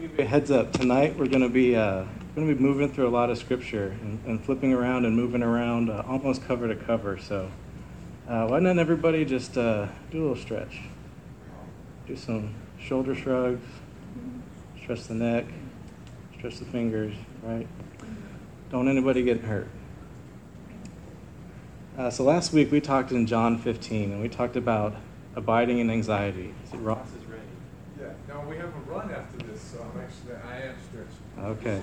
give you a heads up. Tonight we're going to be uh, going to be moving through a lot of scripture and, and flipping around and moving around uh, almost cover to cover. So uh, why not everybody just uh, do a little stretch? Do some shoulder shrugs, stretch the neck, stretch the fingers, right? Don't anybody get hurt. Uh, so last week we talked in John 15 and we talked about abiding in anxiety. Ross is ready. Yeah, no, we have a run after this, so I'm actually, I am stretching. Okay.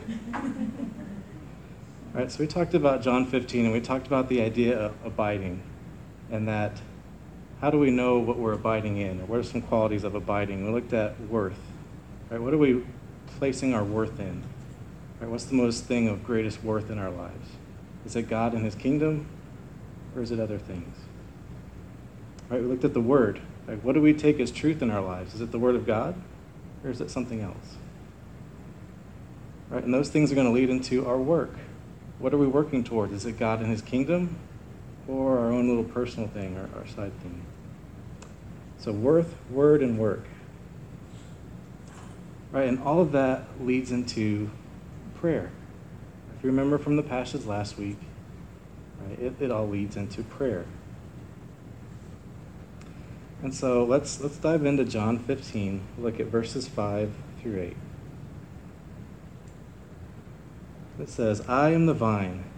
All right, so we talked about John 15 and we talked about the idea of abiding and that how do we know what we're abiding in what are some qualities of abiding? We looked at worth. Right? What are we placing our worth in? Right? What's the most thing of greatest worth in our lives? Is it God and his kingdom or is it other things? Right? We looked at the word. Right? What do we take as truth in our lives? Is it the word of God or is it something else? Right? And those things are going to lead into our work. What are we working toward? Is it God and His kingdom or our own little personal thing or our side thing? So, worth, word, and work. Right? And all of that leads into prayer. If you remember from the passage last week, right, it, it all leads into prayer. And so let's let's dive into John 15. Look at verses 5 through 8. It says, I am the vine,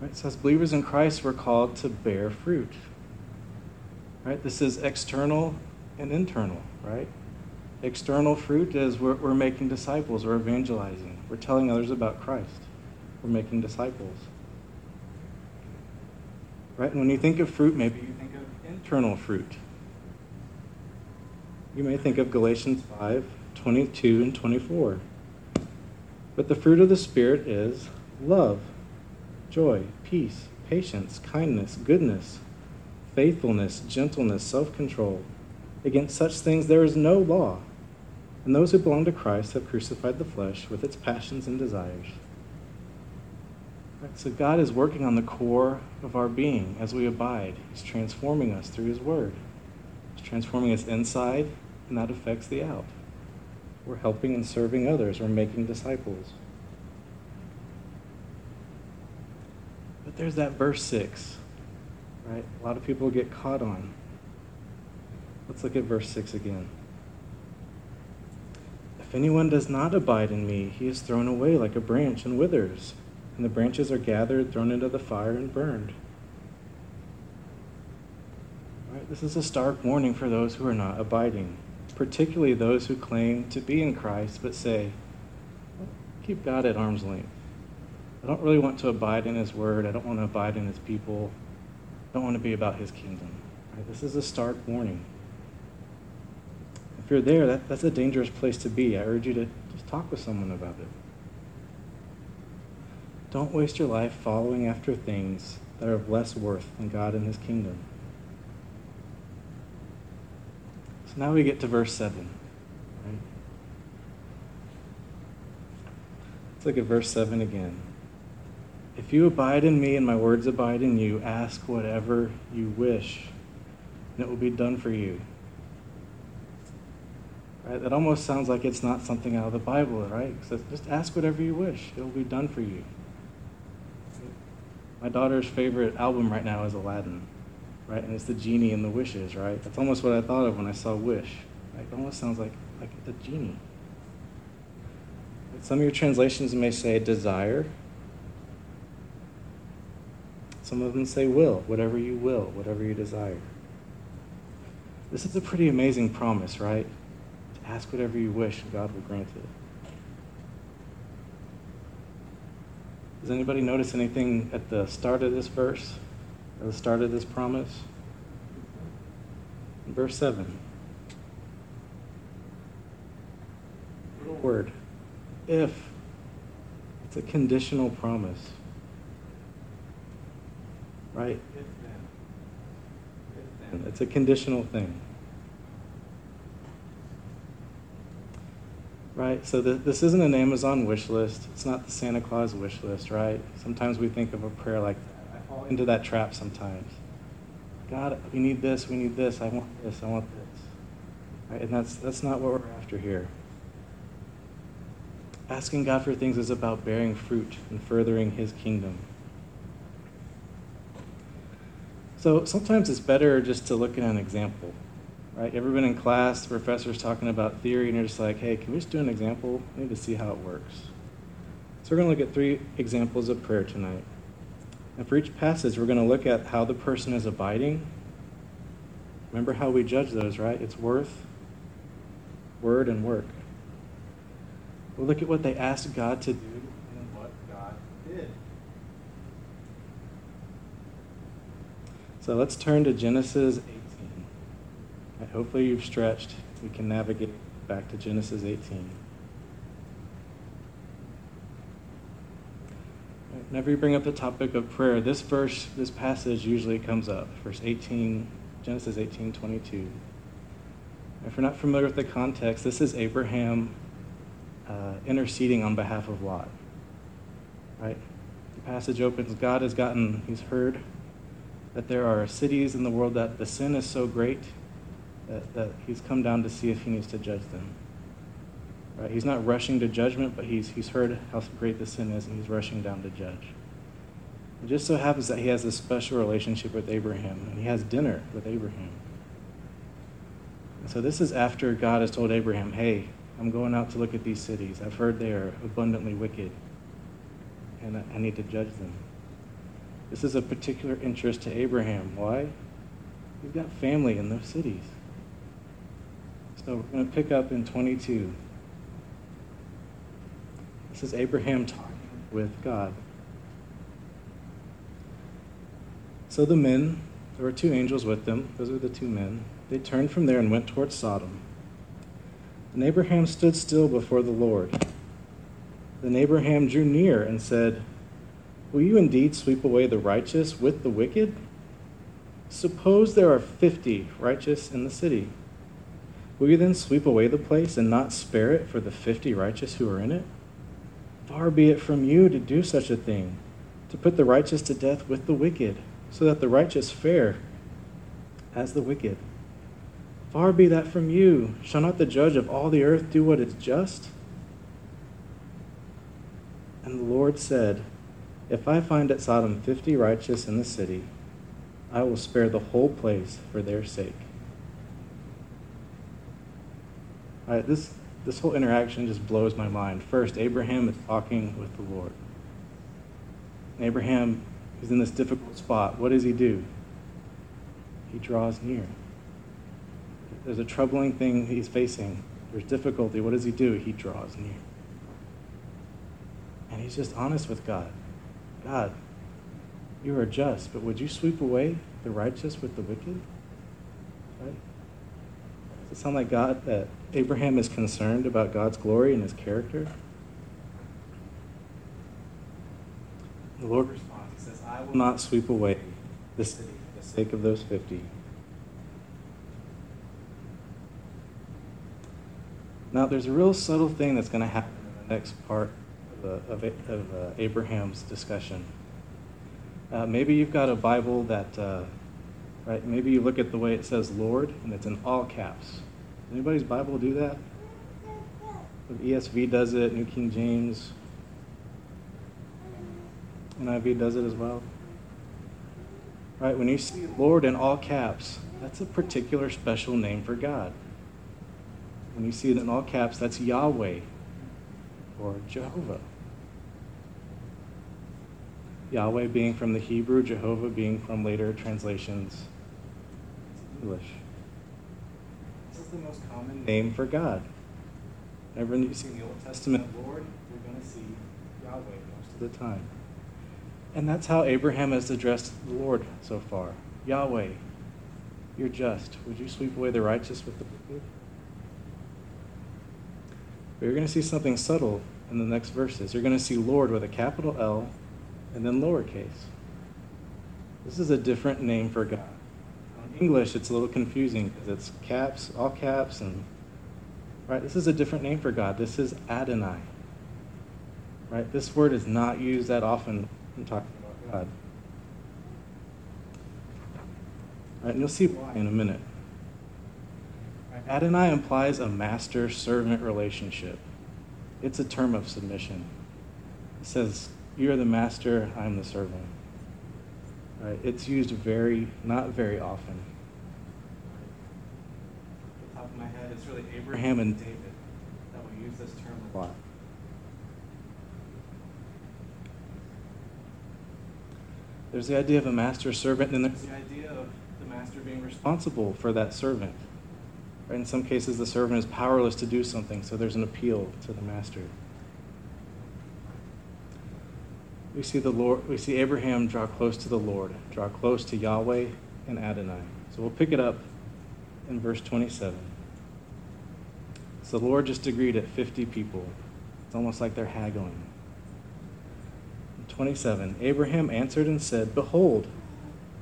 Right? So as believers in Christ, we're called to bear fruit. Right? This is external and internal, right? External fruit is we're, we're making disciples, we're evangelizing, we're telling others about Christ, we're making disciples. Right? And when you think of fruit, maybe you think of internal fruit. You may think of Galatians 5 22 and 24. But the fruit of the Spirit is love joy, peace, patience, kindness, goodness, faithfulness, gentleness, self control. Against such things there is no law. And those who belong to Christ have crucified the flesh with its passions and desires. So God is working on the core of our being as we abide. He's transforming us through His Word. He's transforming us inside, and that affects the out. We're helping and serving others. We're making disciples. But there's that verse 6, right? A lot of people get caught on. Let's look at verse 6 again. If anyone does not abide in me, he is thrown away like a branch and withers, and the branches are gathered, thrown into the fire, and burned. Right? This is a stark warning for those who are not abiding, particularly those who claim to be in Christ but say, keep God at arm's length. I don't really want to abide in His Word. I don't want to abide in His people. I don't want to be about His kingdom. Right? This is a stark warning. If you're there, that, that's a dangerous place to be. I urge you to just talk with someone about it. Don't waste your life following after things that are of less worth than God and His kingdom. So now we get to verse 7. Right? Let's look at verse 7 again. If you abide in me and my words abide in you, ask whatever you wish, and it will be done for you. Right? That almost sounds like it's not something out of the Bible, right? So just ask whatever you wish, it will be done for you. My daughter's favorite album right now is Aladdin, right? And it's the genie and the wishes, right? That's almost what I thought of when I saw Wish. It almost sounds like, like the genie. Some of your translations may say desire, some of them say will, whatever you will, whatever you desire. This is a pretty amazing promise, right? To ask whatever you wish, God will grant it. Does anybody notice anything at the start of this verse? At the start of this promise? In verse 7. Little word. If. It's a conditional promise. Right? If then. If then. It's a conditional thing. Right? So this isn't an Amazon wish list. It's not the Santa Claus wish list, right? Sometimes we think of a prayer like that. I fall into that trap sometimes. God, we need this, we need this, I want this, I want this. Right? And that's, that's not what we're after here. Asking God for things is about bearing fruit and furthering His kingdom. So sometimes it's better just to look at an example. Right? Ever been in class, the professor's talking about theory, and you're just like, hey, can we just do an example? I need to see how it works. So we're going to look at three examples of prayer tonight. And for each passage, we're going to look at how the person is abiding. Remember how we judge those, right? It's worth, word, and work. We'll look at what they asked God to do and what God did. So let's turn to Genesis 18. Hopefully you've stretched. We can navigate back to Genesis 18. Whenever you bring up the topic of prayer, this verse, this passage usually comes up. Verse 18, Genesis 18, 22. If you're not familiar with the context, this is Abraham uh, interceding on behalf of Lot. Right? The passage opens God has gotten, he's heard that there are cities in the world that the sin is so great that, that he's come down to see if he needs to judge them. Right? He's not rushing to judgment, but he's, he's heard how great the sin is, and he's rushing down to judge. It just so happens that he has a special relationship with Abraham, and he has dinner with Abraham. And so this is after God has told Abraham, hey, I'm going out to look at these cities. I've heard they are abundantly wicked, and I need to judge them. This is a particular interest to Abraham. Why? He's got family in those cities. So we're going to pick up in 22. This is Abraham talking with God. So the men, there were two angels with them. Those are the two men. They turned from there and went towards Sodom. And Abraham stood still before the Lord. Then Abraham drew near and said, Will you indeed sweep away the righteous with the wicked? Suppose there are fifty righteous in the city. Will you then sweep away the place and not spare it for the fifty righteous who are in it? Far be it from you to do such a thing, to put the righteous to death with the wicked, so that the righteous fare as the wicked. Far be that from you. Shall not the judge of all the earth do what is just? And the Lord said, If I find at Sodom fifty righteous in the city, I will spare the whole place for their sake. All right, this, this whole interaction just blows my mind. First, Abraham is talking with the Lord. Abraham is in this difficult spot. What does he do? He draws near there's a troubling thing he's facing. There's difficulty. What does he do? He draws near. And he's just honest with God. God, you are just, but would you sweep away the righteous with the wicked? Right? Does it sound like God that Abraham is concerned about God's glory and his character? The Lord responds. He says, I will not sweep away the city for the sake of those fifty. Now, there's a real subtle thing that's going to happen in the next part of, of, of uh, Abraham's discussion. Uh, maybe you've got a Bible that, uh, right? Maybe you look at the way it says Lord, and it's in all caps. Does anybody's Bible do that? The ESV does it, New King James, NIV does it as well. Right? When you see Lord in all caps, that's a particular special name for God. When you see it in all caps, that's Yahweh or Jehovah. Yahweh being from the Hebrew, Jehovah being from later translations English. This is the most common name for God? Whenever you see in the Old Testament Lord, you're going to see Yahweh most of the time. And that's how Abraham has addressed the Lord so far. Yahweh, you're just. Would you sweep away the righteous with the wicked? But you're going to see something subtle in the next verses. You're going to see Lord with a capital L and then lowercase. This is a different name for God. In English, it's a little confusing because it's caps, all caps, and right. This is a different name for God. This is Adonai. Right. This word is not used that often when talking about God. Right, and you'll see why in a minute. Adonai implies a master servant relationship. It's a term of submission. It says, You are the master, I'm the servant. Right? It's used very, not very often. Off the top of my head, it's really Abraham and David that will use this term a lot. There's the idea of a master servant, and then there's the idea of the master being responsible for that servant. Right? In some cases, the servant is powerless to do something, so there's an appeal to the master. We see the Lord, we see Abraham draw close to the Lord, draw close to Yahweh and Adonai. So we'll pick it up in verse 27. So the Lord just agreed at 50 people. It's almost like they're haggling. 27 Abraham answered and said, Behold,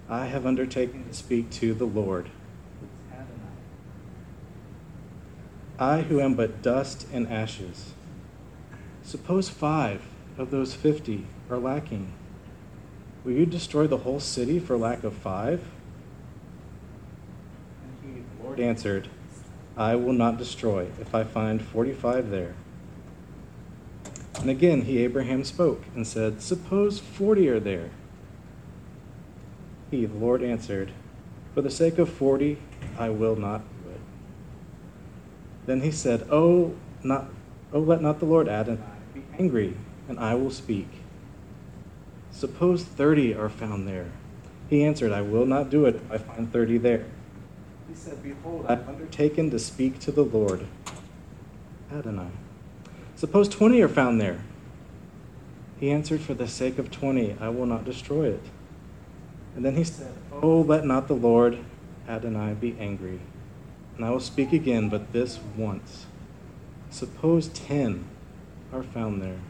I have undertaken to speak to the Lord. I who am but dust and ashes. Suppose five of those fifty are lacking. Will you destroy the whole city for lack of five? The Lord answered, I will not destroy if I find forty five there. And again he, Abraham, spoke and said, Suppose forty are there. He, the Lord, answered, For the sake of forty, I will not do it. Then he said, Oh, not, oh let not the Lord Adonai be angry, and I will speak. Suppose thirty are found there. He answered, I will not do it if I find thirty there. He said, Behold, I have undertaken to speak to the Lord Adonai. Suppose 20 are found there. He answered, For the sake of 20, I will not destroy it. And then he said, Oh, let not the Lord Adonai be angry. And I will speak again, but this once. Suppose 10 are found there.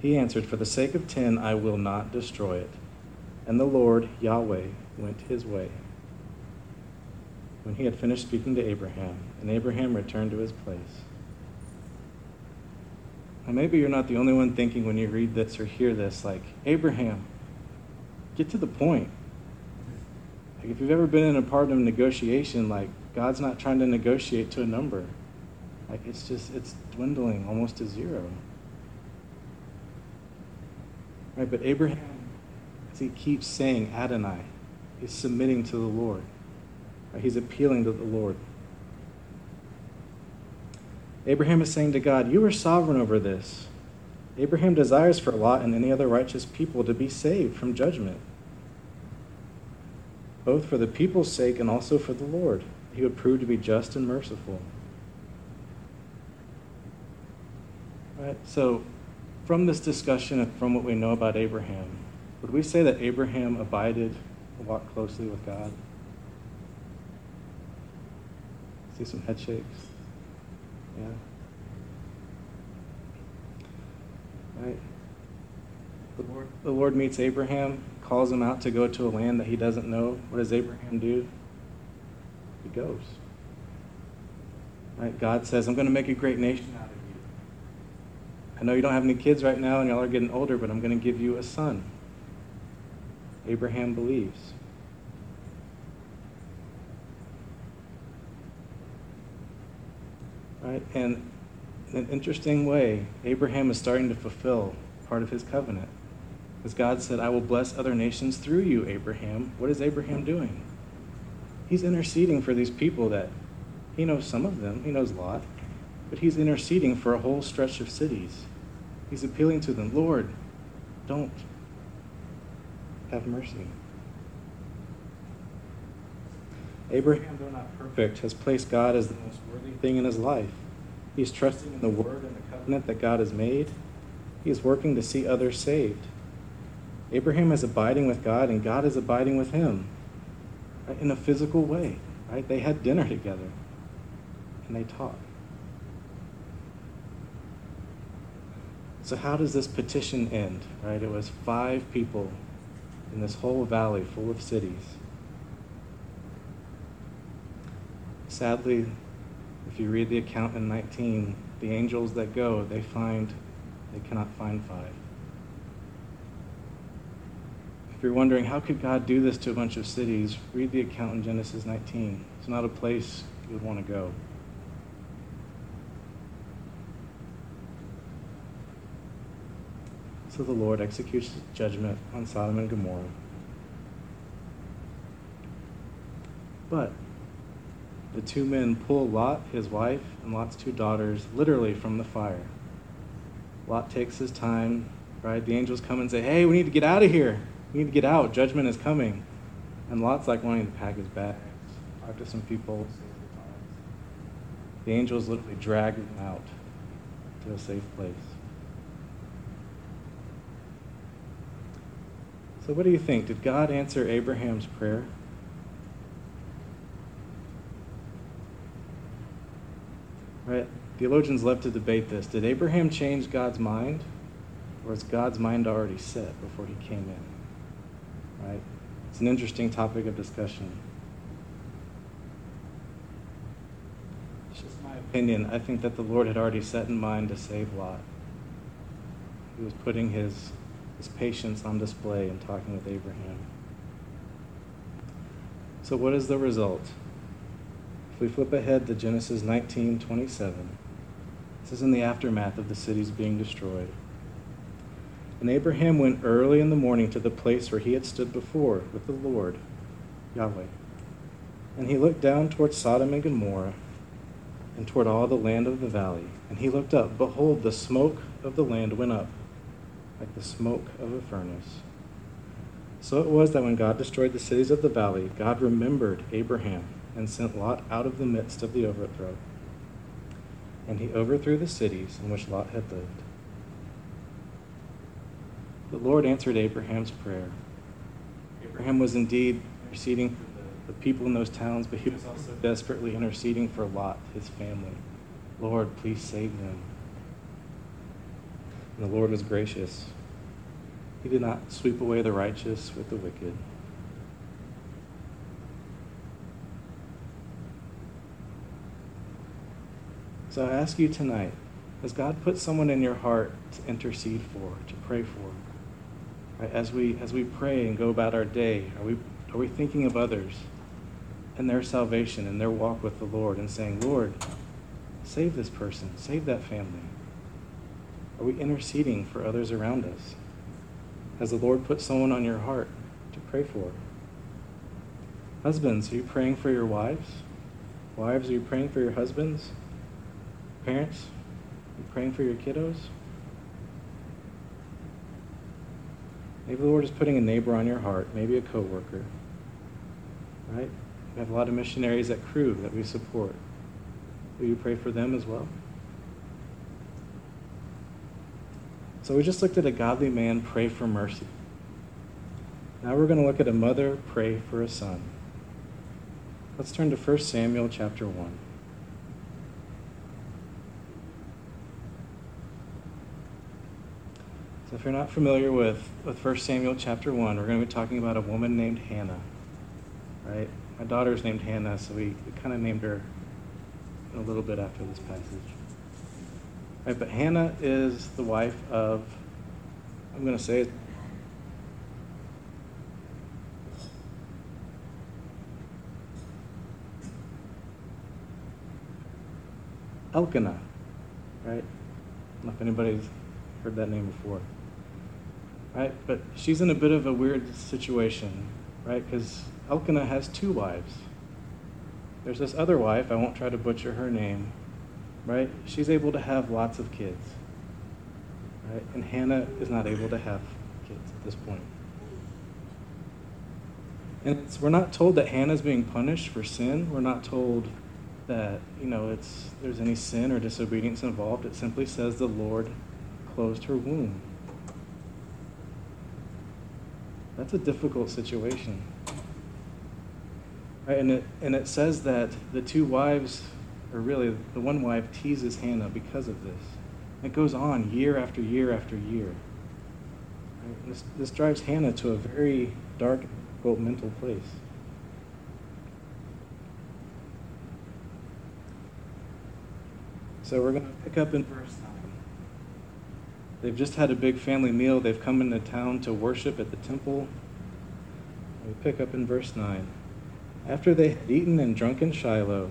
He answered, For the sake of 10, I will not destroy it. And the Lord, Yahweh, went his way. When he had finished speaking to Abraham, and Abraham returned to his place. Now, maybe you're not the only one thinking when you read this or hear this, like, Abraham, get to the point. Like, if you've ever been in a part of negotiation, like, God's not trying to negotiate to a number. Like, it's just, it's dwindling almost to zero. Right? But Abraham, as he keeps saying Adonai, is submitting to the Lord. Right? He's appealing to the Lord. Abraham is saying to God, You are sovereign over this. Abraham desires for Lot and any other righteous people to be saved from judgment, both for the people's sake and also for the Lord. He would prove to be just and merciful. Right? So, from this discussion and from what we know about Abraham, would we say that Abraham abided lot closely with God? See some head shakes. Yeah. Right? The Lord, the Lord meets Abraham, calls him out to go to a land that he doesn't know. What does Abraham do? He goes. Right? God says, I'm going to make a great nation. I know you don't have any kids right now and y'all are getting older, but I'm going to give you a son. Abraham believes. Right? And in an interesting way, Abraham is starting to fulfill part of his covenant. Because God said, I will bless other nations through you, Abraham. What is Abraham doing? He's interceding for these people that he knows some of them, he knows Lot, but he's interceding for a whole stretch of cities. He's appealing to them, Lord, don't have mercy. Abraham, though not perfect, has placed God as the most worthy thing in his life. He's trusting in the word and the covenant that God has made. He is working to see others saved. Abraham is abiding with God, and God is abiding with him in a physical way. Right? They had dinner together, and they talked. So how does this petition end? Right? It was five people in this whole valley full of cities. Sadly, if you read the account in 19, the angels that go, they find they cannot find five. If you're wondering how could God do this to a bunch of cities, read the account in Genesis 19. It's not a place you would want to go. So the Lord executes judgment on Sodom and Gomorrah. But the two men pull Lot, his wife, and Lot's two daughters literally from the fire. Lot takes his time, right? The angels come and say, Hey, we need to get out of here. We need to get out. Judgment is coming. And Lot's like wanting to pack his bags, talk to some people. The angels literally drag him out to a safe place. So, what do you think? Did God answer Abraham's prayer? Right? Theologians love to debate this. Did Abraham change God's mind? Or is God's mind already set before he came in? Right? It's an interesting topic of discussion. It's just my opinion. I think that the Lord had already set in mind to save Lot. He was putting his his patience on display in talking with Abraham. So, what is the result? If we flip ahead to Genesis 19 27, this is in the aftermath of the cities being destroyed. And Abraham went early in the morning to the place where he had stood before with the Lord, Yahweh. And he looked down toward Sodom and Gomorrah and toward all the land of the valley. And he looked up. Behold, the smoke of the land went up like the smoke of a furnace. So it was that when God destroyed the cities of the valley, God remembered Abraham and sent Lot out of the midst of the overthrow. And he overthrew the cities in which Lot had lived. The Lord answered Abraham's prayer. Abraham was indeed interceding for the, people in those towns, but he was also desperately interceding for Lot, his family. Lord, please save them. And the Lord was gracious. He did not sweep away the righteous with the wicked. So I ask you tonight has God put someone in your heart to intercede for, to pray for? Right? As, we, as we pray and go about our day, are we, are we thinking of others and their salvation and their walk with the Lord and saying, Lord, save this person, save that family? Are we interceding for others around us? Has the Lord put someone on your heart to pray for? Husbands, are you praying for your wives? Wives, are you praying for your husbands? Parents, are you praying for your kiddos? Maybe the Lord is putting a neighbor on your heart, maybe a coworker. Right? We have a lot of missionaries at Cru that we support. Will you pray for them as well? So we just looked at a godly man pray for mercy. Now we're going to look at a mother pray for a son. Let's turn to 1 Samuel chapter 1. So if you're not familiar with, with 1 Samuel chapter 1, we're going to be talking about a woman named Hannah. Right? My daughter's named Hannah, so we, we kind of named her a little bit after this passage. Right, but Hannah is the wife of, I'm going to say it. Elkanah, right? I don't know if anybody's heard that name before. Right? But she's in a bit of a weird situation, right? Because Elkanah has two wives. There's this other wife, I won't try to butcher her name, right? She's able to have lots of kids, right? And Hannah is not able to have kids at this point. And we're not told that Hannah's being punished for sin. We're not told that, you know, it's, there's any sin or disobedience involved. It simply says the Lord closed her womb. That's a difficult situation. Right? And, it, and it says that the two wives, or really the one wife, teases Hannah because of this. It goes on year after year after year. This, this drives Hannah to a very dark, difficult mental place. So we're going to pick up in verse 9. They've just had a big family meal. They've come into town to worship at the temple. We pick up in verse 9. After they had eaten and drunk in Shiloh,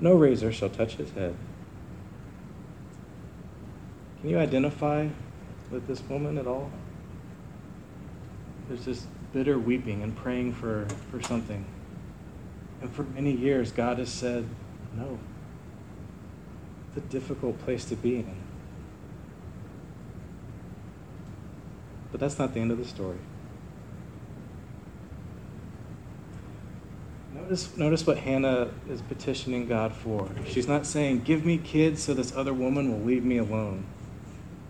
No razor shall touch his head. Can you identify with this woman at all? There's this bitter weeping and praying for, for something. And for many years, God has said, no. It's a difficult place to be in. But that's not the end of the story. Notice, notice what Hannah is petitioning God for. She's not saying, Give me kids so this other woman will leave me alone,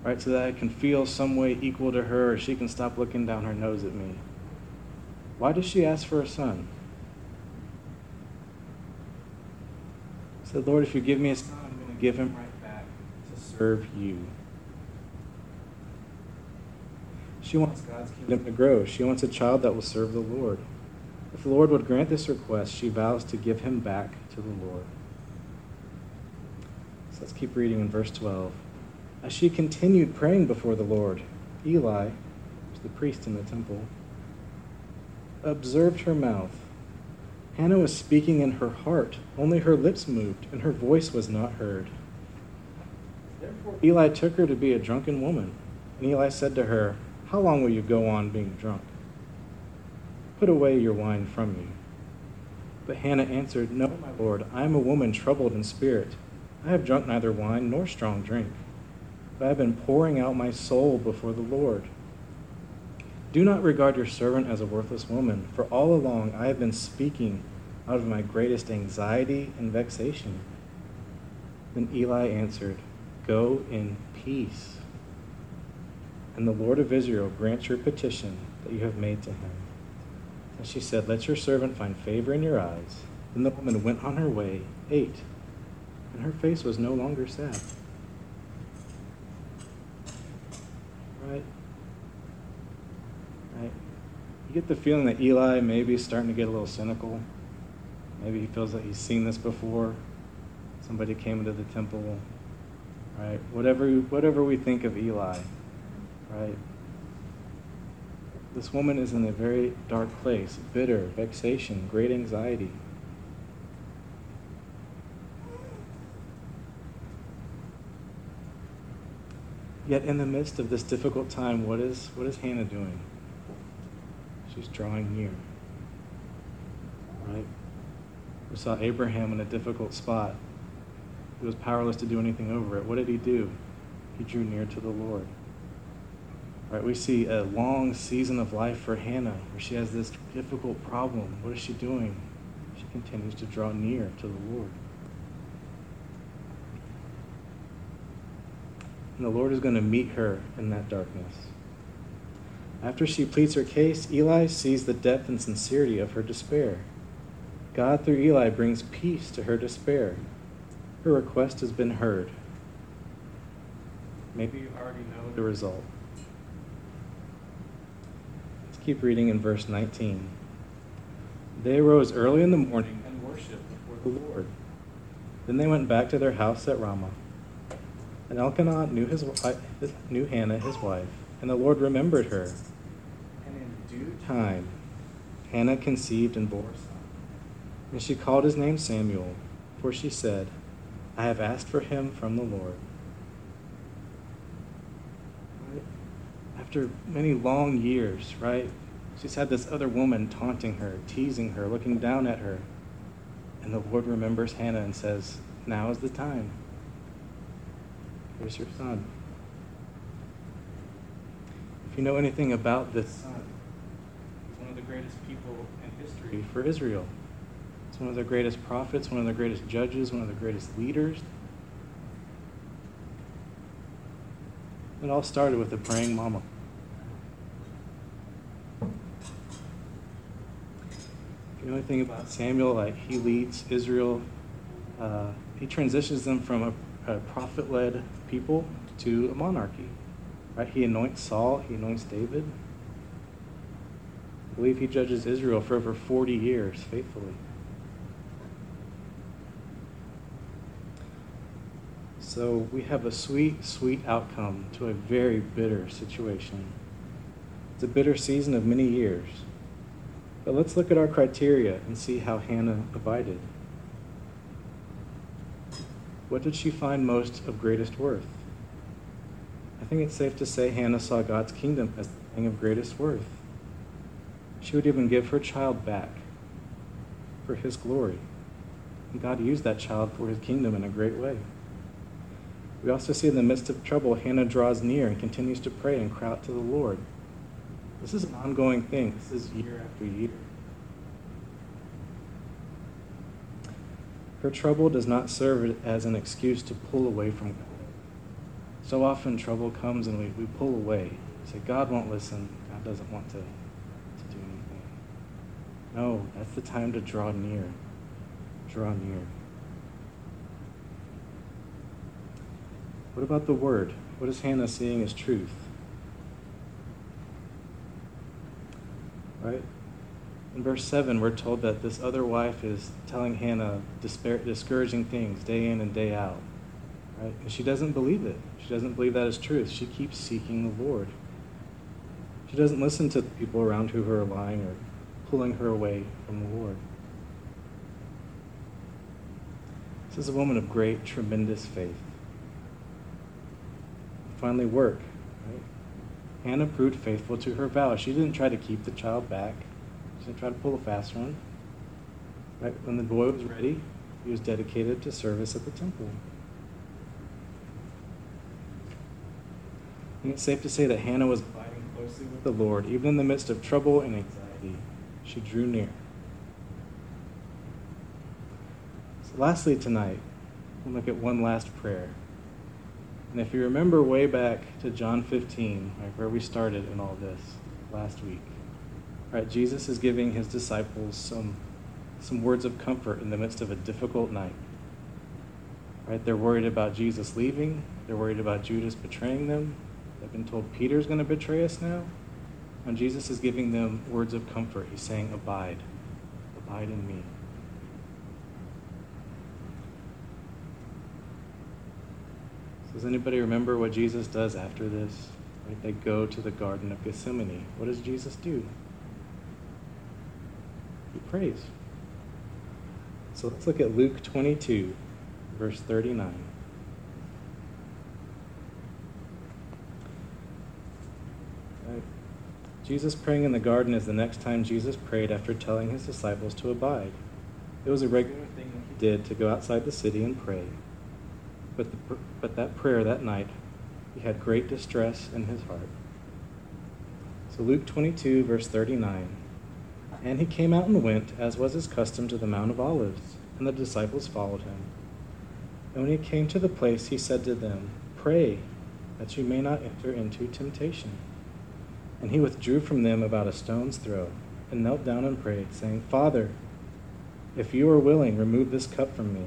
right? So that I can feel some way equal to her or she can stop looking down her nose at me. Why does she ask for a son? She said, Lord, if you give me a son, I'm going to give him right back to serve you. She wants God's kingdom to grow. She wants a child that will serve the Lord. If the Lord would grant this request, she vows to give him back to the Lord. So let's keep reading in verse 12. As she continued praying before the Lord, Eli, who's the priest in the temple, observed her mouth. Hannah was speaking in her heart, only her lips moved, and her voice was not heard. Therefore, Eli took her to be a drunken woman. And Eli said to her, How long will you go on being drunk? Put away your wine from you. But Hannah answered, No, my lord, I am a woman troubled in spirit. I have drunk neither wine nor strong drink, but I have been pouring out my soul before the Lord. Do not regard your servant as a worthless woman, for all along I have been speaking out of my greatest anxiety and vexation. Then Eli answered, Go in peace, and the Lord of Israel grant your petition that you have made to him. And she said, Let your servant find favor in your eyes. Then the woman went on her way, ate, and her face was no longer sad. Right? Right? You get the feeling that Eli maybe is starting to get a little cynical. Maybe he feels like he's seen this before. Somebody came into the temple. Right? Whatever, whatever we think of Eli, right? This woman is in a very dark place bitter, vexation, great anxiety. Yet, in the midst of this difficult time, what is, what is Hannah doing? She's drawing near. Right? We saw Abraham in a difficult spot. He was powerless to do anything over it. What did he do? He drew near to the Lord. Right, we see a long season of life for Hannah where she has this difficult problem. What is she doing? She continues to draw near to the Lord. And the Lord is going to meet her in that darkness. After she pleads her case, Eli sees the depth and sincerity of her despair. God, through Eli, brings peace to her despair. Her request has been heard. Maybe you already know the result. Keep reading in verse 19. They arose early in the morning and worshipped before the Lord. Then they went back to their house at Ramah. And Elkanah knew, his, knew Hannah, his wife, and the Lord remembered her. And in due time, Hannah conceived and bore a son. And she called his name Samuel, for she said, I have asked for him from the Lord. Right? After many long years, right? She's had this other woman taunting her, teasing her, looking down at her. And the Lord remembers Hannah and says, Now is the time. Here's your son. If you know anything about this son, he's one of the greatest people in history for Israel. He's one of the greatest prophets, one of the greatest judges, one of the greatest leaders. It all started with a praying mama. If you know anything about Samuel, like he leads Israel, uh, he transitions them from a, a prophet-led people to a monarchy. Right? He anoints Saul, he anoints David. I believe he judges Israel for over 40 years faithfully. So we have a sweet, sweet outcome to a very bitter situation. It's a bitter season of many years. But let's look at our criteria and see how Hannah abided. What did she find most of greatest worth? I think it's safe to say Hannah saw God's kingdom as the thing of greatest worth. She would even give her child back for his glory. And God used that child for his kingdom in a great way. We also see in the midst of trouble, Hannah draws near and continues to pray and cry out to the Lord. This is an ongoing thing. This is year after year. Her trouble does not serve as an excuse to pull away from God. So often trouble comes and we, we pull away. We say, God won't listen. God doesn't want to, to do anything. No, that's the time to draw near. Draw near. What about the word? What is Hannah seeing as truth? Right? In verse 7, we're told that this other wife is telling Hannah discouraging things day in and day out. Right? And she doesn't believe it. She doesn't believe that is truth. She keeps seeking the Lord. She doesn't listen to the people around who are lying or pulling her away from the Lord. This is a woman of great, tremendous faith finally work. Hannah proved faithful to her vow. She didn't try to keep the child back. She didn't try to pull a fast one. Right? When the boy was ready, he was dedicated to service at the temple. Think it's safe to say that Hannah was abiding closely with the Lord, even in the midst of trouble and anxiety. She drew near. So, lastly, tonight, we'll look at one last prayer. And if you remember way back to John 15, right, where we started in all this last week, right, Jesus is giving his disciples some, some words of comfort in the midst of a difficult night. Right, they're worried about Jesus leaving. They're worried about Judas betraying them. They've been told Peter's going to betray us now. And Jesus is giving them words of comfort. He's saying, Abide, abide in me. Does anybody remember what Jesus does after this? Right? They go to the Garden of Gethsemane. What does Jesus do? He prays. So let's look at Luke 22, verse 39. Right. Jesus praying in the garden is the next time Jesus prayed after telling his disciples to abide. It was a regular thing that he did to go outside the city and pray. But, the, but that prayer that night, he had great distress in his heart. So Luke 22, verse 39. And he came out and went, as was his custom, to the Mount of Olives, and the disciples followed him. And when he came to the place, he said to them, Pray that you may not enter into temptation. And he withdrew from them about a stone's throw, and knelt down and prayed, saying, Father, if you are willing, remove this cup from me.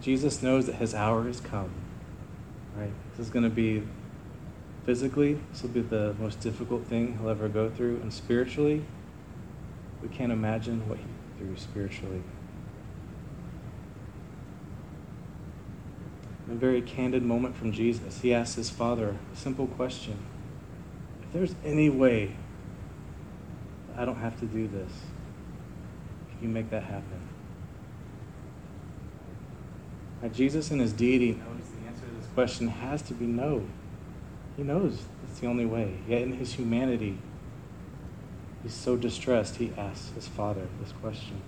Jesus knows that his hour has come. Right? This is going to be physically, this will be the most difficult thing he'll ever go through, and spiritually, we can't imagine what he through spiritually. a very candid moment from Jesus. He asks his father a simple question If there's any way I don't have to do this, can you make that happen? Now, Jesus in his deity knows the answer to this question has to be no. He knows it's the only way. Yet in his humanity, he's so distressed, he asks his father this question.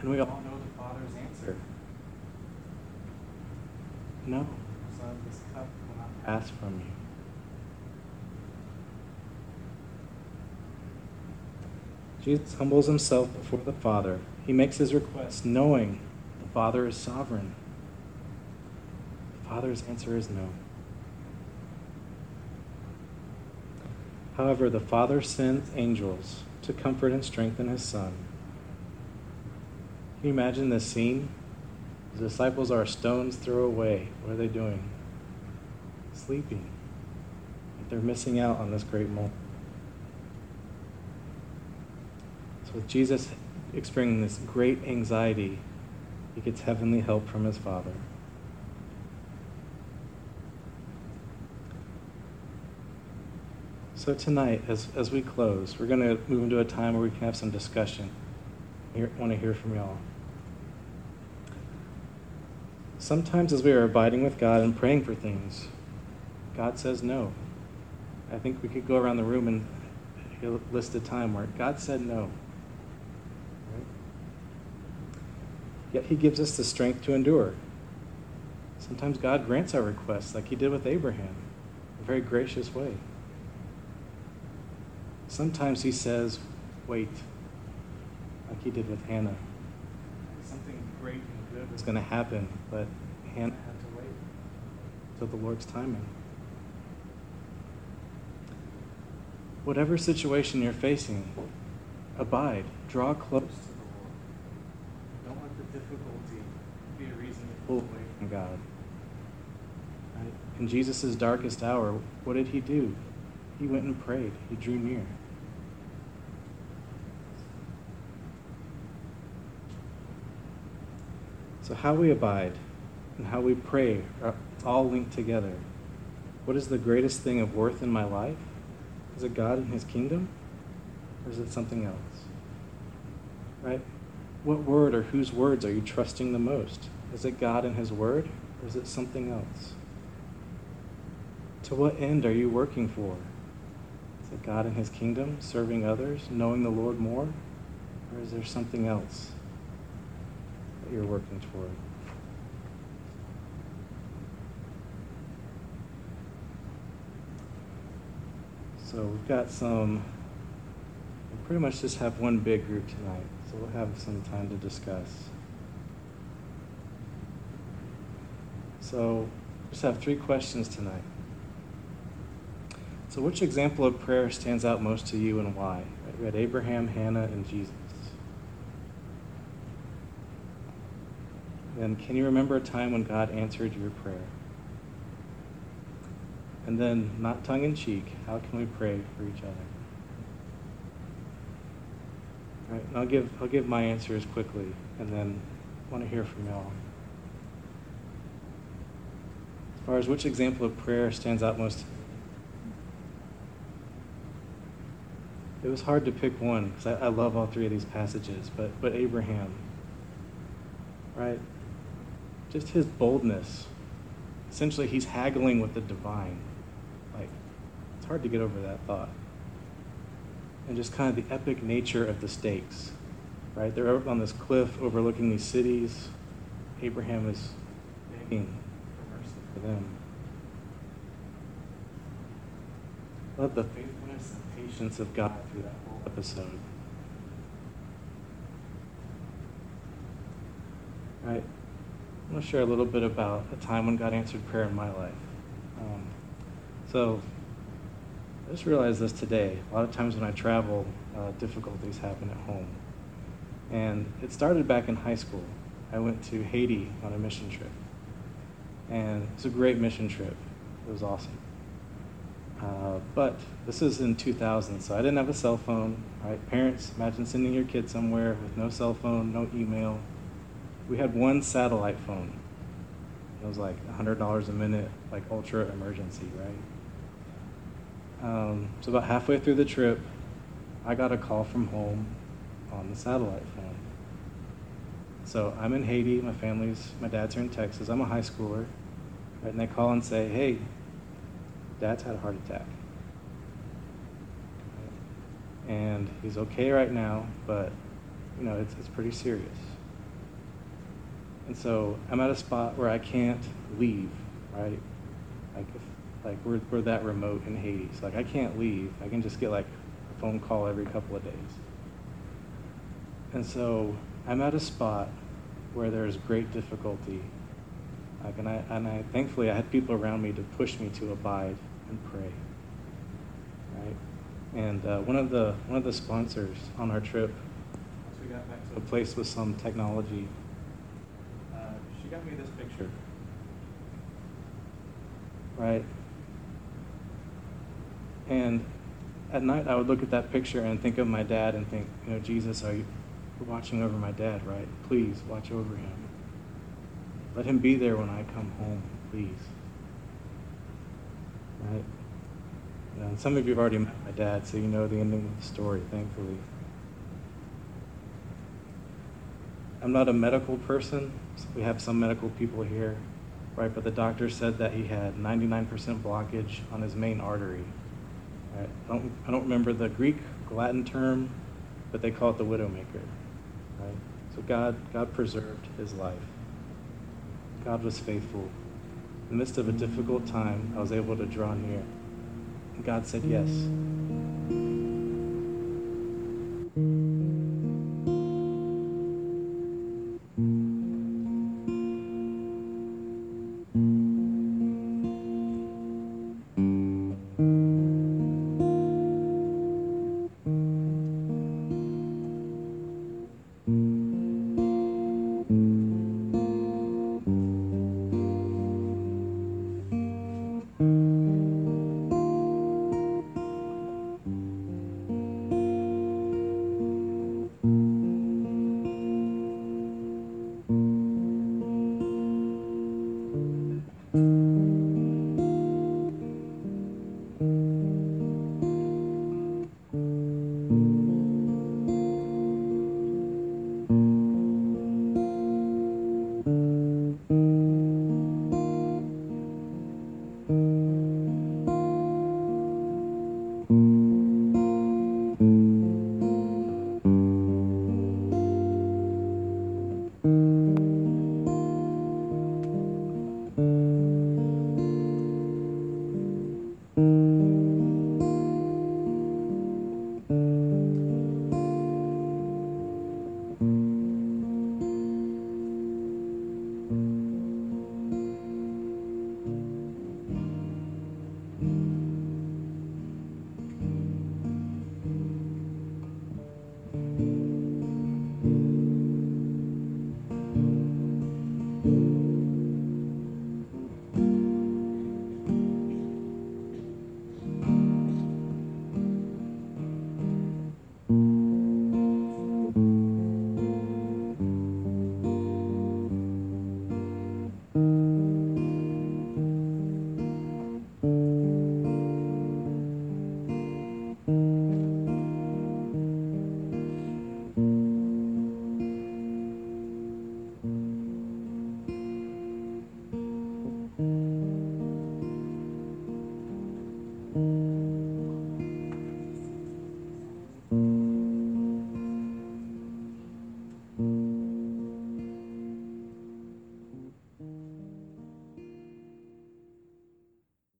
And we all know the father's answer. No, this cup will not pass from you. Jesus humbles himself before the Father. He makes his request knowing Father is sovereign. The Father's answer is no. However, the Father sends angels to comfort and strengthen his Son. Can you imagine this scene? The disciples are stone's throw away. What are they doing? Sleeping. They're missing out on this great moment. So, with Jesus experiencing this great anxiety, he gets heavenly help from his Father. So, tonight, as, as we close, we're going to move into a time where we can have some discussion. I want to hear from y'all. Sometimes, as we are abiding with God and praying for things, God says no. I think we could go around the room and list a time where God said no. Right? Yet He gives us the strength to endure. Sometimes God grants our requests, like He did with Abraham, in a very gracious way. Sometimes He says, wait, like He did with Hannah Something great and good was going to happen, but Hannah had to wait till the Lord's timing. Whatever situation you're facing, abide, draw close to the Lord. Don't let the difficulty be a reason to pull away from God. Right? In Jesus' darkest hour, what did he do? He went and prayed, he drew near. So, how we abide and how we pray are all linked together. What is the greatest thing of worth in my life? Is it God and His kingdom? Or is it something else? Right? What word or whose words are you trusting the most? Is it God and His word? Or is it something else? To what end are you working for? Is it God and His kingdom, serving others, knowing the Lord more? Or is there something else? that you're working toward. So we've got some, we pretty much just have one big group tonight, so we'll have some time to discuss. So just have three questions tonight. So which example of prayer stands out most to you and why? We had Abraham, Hannah, and Jesus. And can you remember a time when God answered your prayer? And then, not tongue in cheek, how can we pray for each other? All right, I'll give, I'll give my answers quickly, and then I want to hear from y'all. As far as which example of prayer stands out most, it was hard to pick one because I, I love all three of these passages, but, but Abraham, right? just his boldness. Essentially, he's haggling with the divine. Like, it's hard to get over that thought. And just kind of the epic nature of the stakes, right? They're on this cliff overlooking these cities. Abraham is begging for them. Love the faithfulness and patience of God through that whole episode. Right? I want to share a little bit about a time when God answered prayer in my life. Um, so, I just realized this today. A lot of times when I travel, uh, difficulties happen at home. And it started back in high school. I went to Haiti on a mission trip. And it was a great mission trip. It was awesome. Uh, but this is in 2000, so I didn't have a cell phone. Right? Parents, imagine sending your kid somewhere with no cell phone, no email. We had one satellite phone. It was like $100 a minute, like ultra emergency, right? Um, so about halfway through the trip, I got a call from home on the satellite phone. So I'm in Haiti. My family's, my dad's are in Texas. I'm a high schooler, right? And they call and say, "Hey, Dad's had a heart attack, and he's okay right now, but you know it's it's pretty serious." And so I'm at a spot where I can't leave, right? Like if, like we're we're that remote in Haiti, so like I can't leave. I can just get like a phone call every couple of days. And so I'm at a spot where there's great difficulty. Like, and I, and I, thankfully, I had people around me to push me to abide and pray. Right? And uh, one of the one of the sponsors on our trip, once we got back to a place with some technology, uh, she got me this picture. Right? And at night, I would look at that picture and think of my dad and think, you know, Jesus, are you you're watching over my dad, right? Please watch over him. Let him be there when I come home, please. Right? And some of you have already met my dad, so you know the ending of the story, thankfully. I'm not a medical person. We have some medical people here, right? But the doctor said that he had 99% blockage on his main artery. Right? I, don't, I don't remember the Greek, Latin term, but they call it the widowmaker. Right? So God, God preserved his life. God was faithful. In the midst of a difficult time, I was able to draw near. And God said yes.